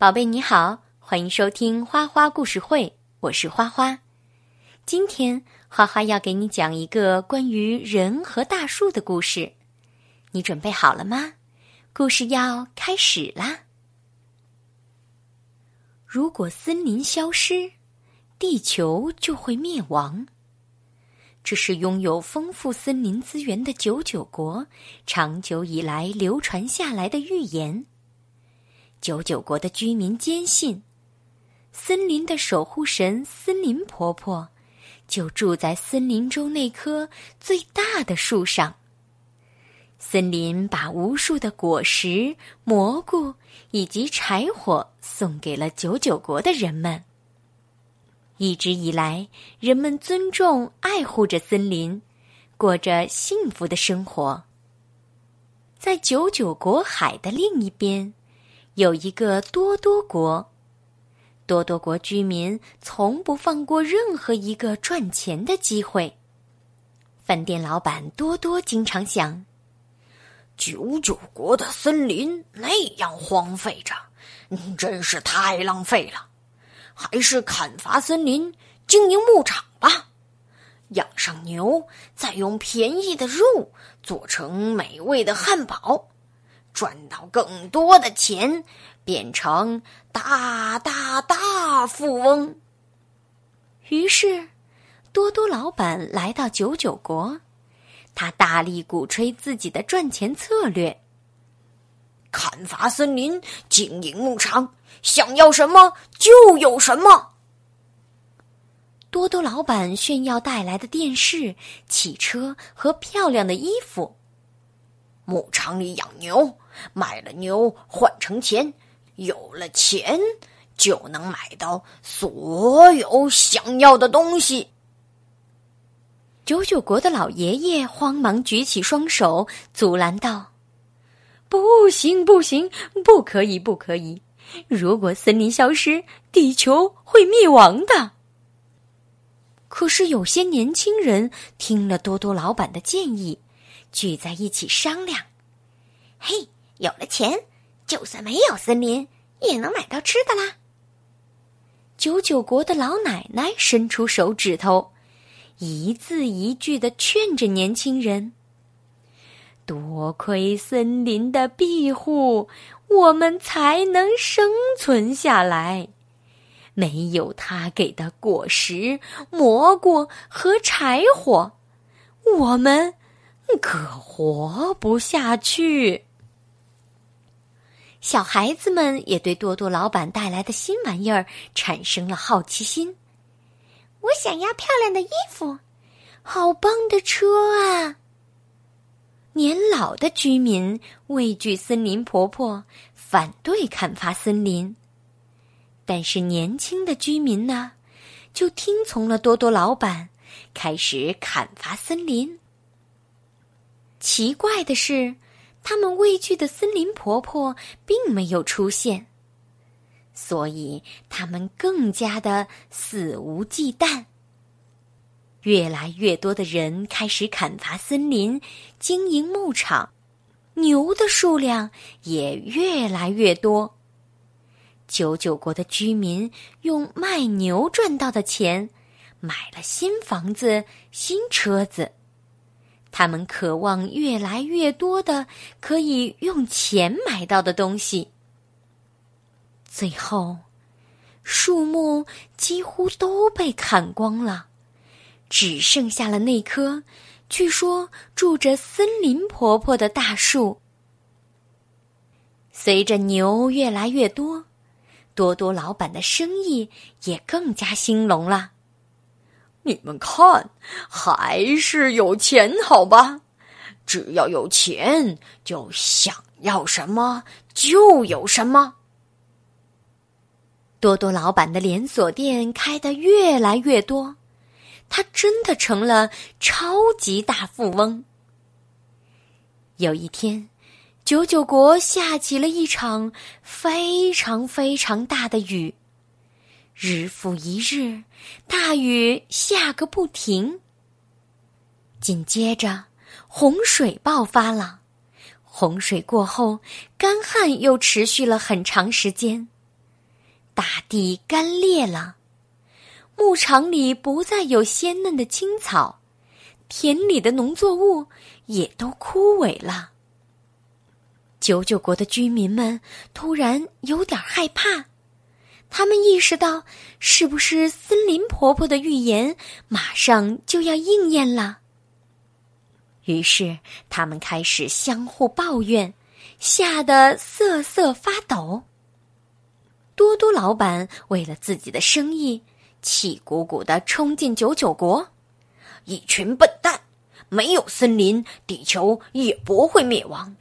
宝贝你好，欢迎收听花花故事会，我是花花。今天花花要给你讲一个关于人和大树的故事，你准备好了吗？故事要开始啦！如果森林消失，地球就会灭亡。这是拥有丰富森林资源的九九国长久以来流传下来的预言。九九国的居民坚信，森林的守护神森林婆婆就住在森林中那棵最大的树上。森林把无数的果实、蘑菇以及柴火送给了九九国的人们。一直以来，人们尊重、爱护着森林，过着幸福的生活。在九九国海的另一边。有一个多多国，多多国居民从不放过任何一个赚钱的机会。饭店老板多多经常想：九九国的森林那样荒废着，真是太浪费了。还是砍伐森林，经营牧场吧，养上牛，再用便宜的肉做成美味的汉堡。赚到更多的钱，变成大大大富翁。于是，多多老板来到九九国，他大力鼓吹自己的赚钱策略：砍伐森林，经营牧场，想要什么就有什么。多多老板炫耀带来的电视、汽车和漂亮的衣服。牧场里养牛，卖了牛换成钱，有了钱就能买到所有想要的东西。九九国的老爷爷慌忙举起双手阻拦道：“不行，不行，不可以，不可以！如果森林消失，地球会灭亡的。”可是有些年轻人听了多多老板的建议。聚在一起商量，嘿，有了钱，就算没有森林，也能买到吃的啦。九九国的老奶奶伸出手指头，一字一句的劝着年轻人：“多亏森林的庇护，我们才能生存下来。没有他给的果实、蘑菇和柴火，我们……”可活不下去。小孩子们也对多多老板带来的新玩意儿产生了好奇心。我想要漂亮的衣服，好棒的车啊！年老的居民畏惧森林婆婆，反对砍伐森林。但是年轻的居民呢，就听从了多多老板，开始砍伐森林。奇怪的是，他们畏惧的森林婆婆并没有出现，所以他们更加的肆无忌惮。越来越多的人开始砍伐森林，经营牧场，牛的数量也越来越多。九九国的居民用卖牛赚到的钱，买了新房子、新车子。他们渴望越来越多的可以用钱买到的东西。最后，树木几乎都被砍光了，只剩下了那棵据说住着森林婆婆的大树。随着牛越来越多，多多老板的生意也更加兴隆了。你们看，还是有钱好吧？只要有钱，就想要什么就有什么。多多老板的连锁店开得越来越多，他真的成了超级大富翁。有一天，九九国下起了一场非常非常大的雨。日复一日，大雨下个不停。紧接着，洪水爆发了。洪水过后，干旱又持续了很长时间。大地干裂了，牧场里不再有鲜嫩的青草，田里的农作物也都枯萎了。九九国的居民们突然有点害怕，他们意识到，是不是森林婆婆的预言马上就要应验了？于是，他们开始相互抱怨，吓得瑟瑟发抖。多多老板为了自己的生意，气鼓鼓的冲进九九国。一群笨蛋！没有森林，地球也不会灭亡。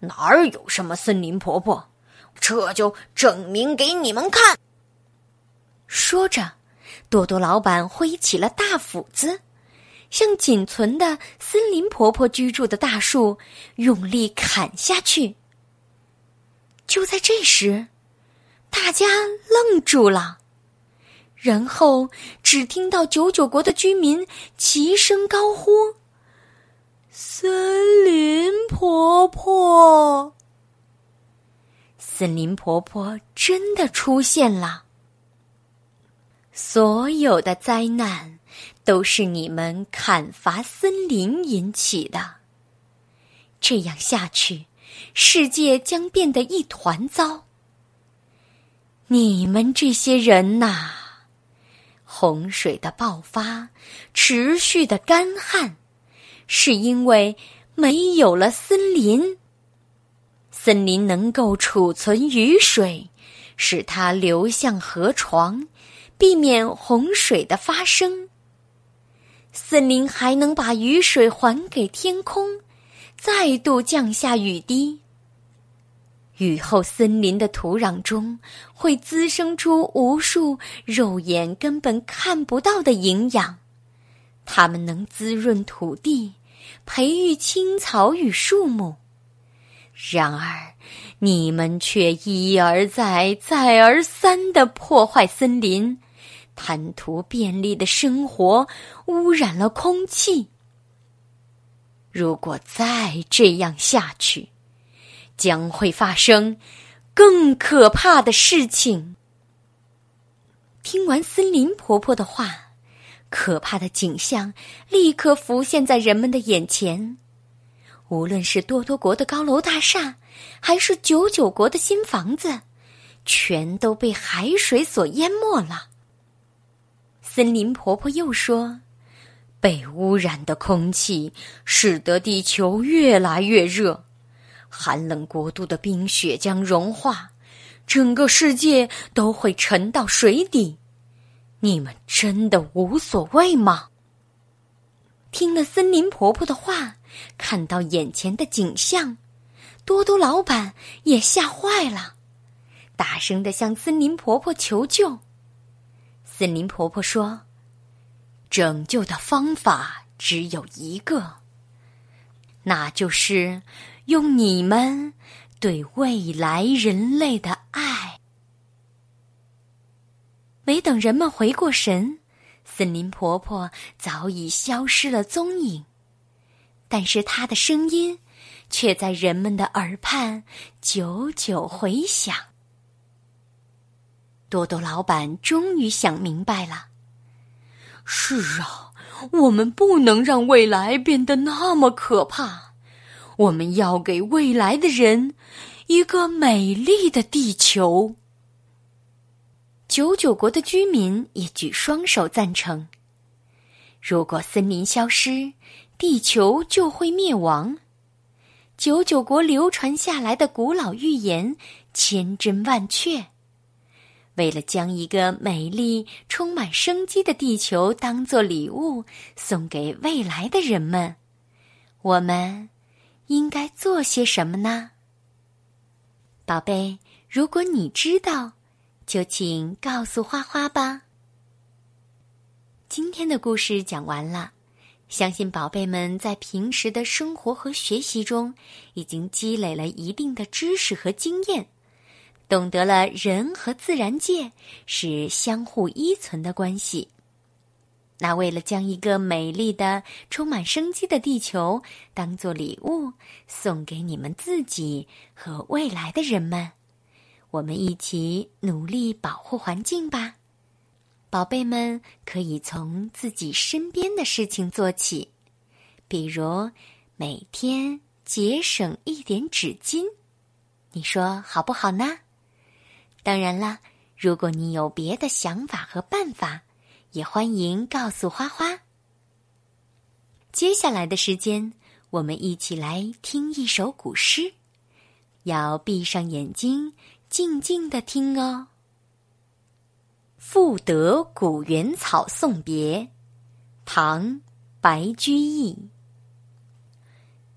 哪儿有什么森林婆婆？这就证明给你们看。说着，多多老板挥起了大斧子。向仅存的森林婆婆居住的大树用力砍下去。就在这时，大家愣住了，然后只听到九九国的居民齐声高呼：“森林婆婆！”森林婆婆真的出现了。所有的灾难。都是你们砍伐森林引起的。这样下去，世界将变得一团糟。你们这些人呐，洪水的爆发，持续的干旱，是因为没有了森林。森林能够储存雨水，使它流向河床，避免洪水的发生。森林还能把雨水还给天空，再度降下雨滴。雨后，森林的土壤中会滋生出无数肉眼根本看不到的营养，它们能滋润土地，培育青草与树木。然而，你们却一而再、再而三的破坏森林。贪图便利的生活，污染了空气。如果再这样下去，将会发生更可怕的事情。听完森林婆婆的话，可怕的景象立刻浮现在人们的眼前。无论是多多国的高楼大厦，还是九九国的新房子，全都被海水所淹没了。森林婆婆又说：“被污染的空气使得地球越来越热，寒冷国度的冰雪将融化，整个世界都会沉到水底。你们真的无所谓吗？”听了森林婆婆的话，看到眼前的景象，多多老板也吓坏了，大声的向森林婆婆求救。森林婆婆说：“拯救的方法只有一个，那就是用你们对未来人类的爱。”没等人们回过神，森林婆婆早已消失了踪影，但是她的声音却在人们的耳畔久久回响。多多老板终于想明白了。是啊，我们不能让未来变得那么可怕。我们要给未来的人一个美丽的地球。九九国的居民也举双手赞成。如果森林消失，地球就会灭亡。九九国流传下来的古老预言千真万确。为了将一个美丽、充满生机的地球当做礼物送给未来的人们，我们应该做些什么呢？宝贝，如果你知道，就请告诉花花吧。今天的故事讲完了，相信宝贝们在平时的生活和学习中已经积累了一定的知识和经验。懂得了人和自然界是相互依存的关系。那为了将一个美丽的、充满生机的地球当做礼物送给你们自己和未来的人们，我们一起努力保护环境吧。宝贝们可以从自己身边的事情做起，比如每天节省一点纸巾，你说好不好呢？当然了，如果你有别的想法和办法，也欢迎告诉花花。接下来的时间，我们一起来听一首古诗，要闭上眼睛，静静的听哦。《赋得古原草送别》唐·白居易。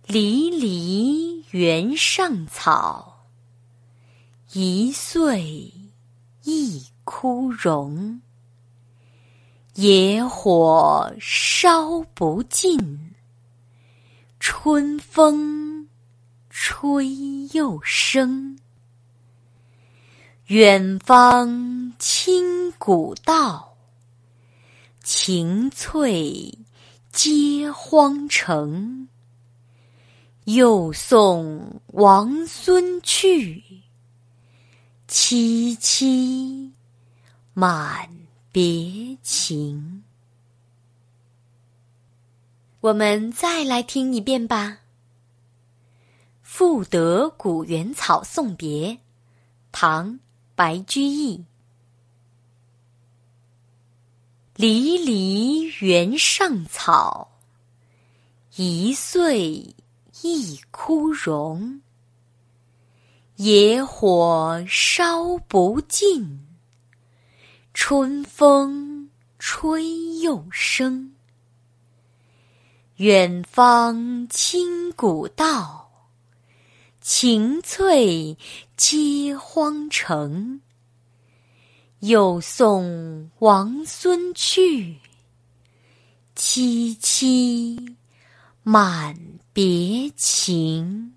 离离原上草，一岁一枯荣。野火烧不尽，春风吹又生。远芳侵古道，晴翠接荒城。又送王孙去，萋萋满别情。我们再来听一遍吧，《赋得古原草送别》，唐。白居易，离离原上草，一岁一枯荣。野火烧不尽，春风吹又生。远芳侵古道。晴翠接荒城，又送王孙去，萋萋满别情。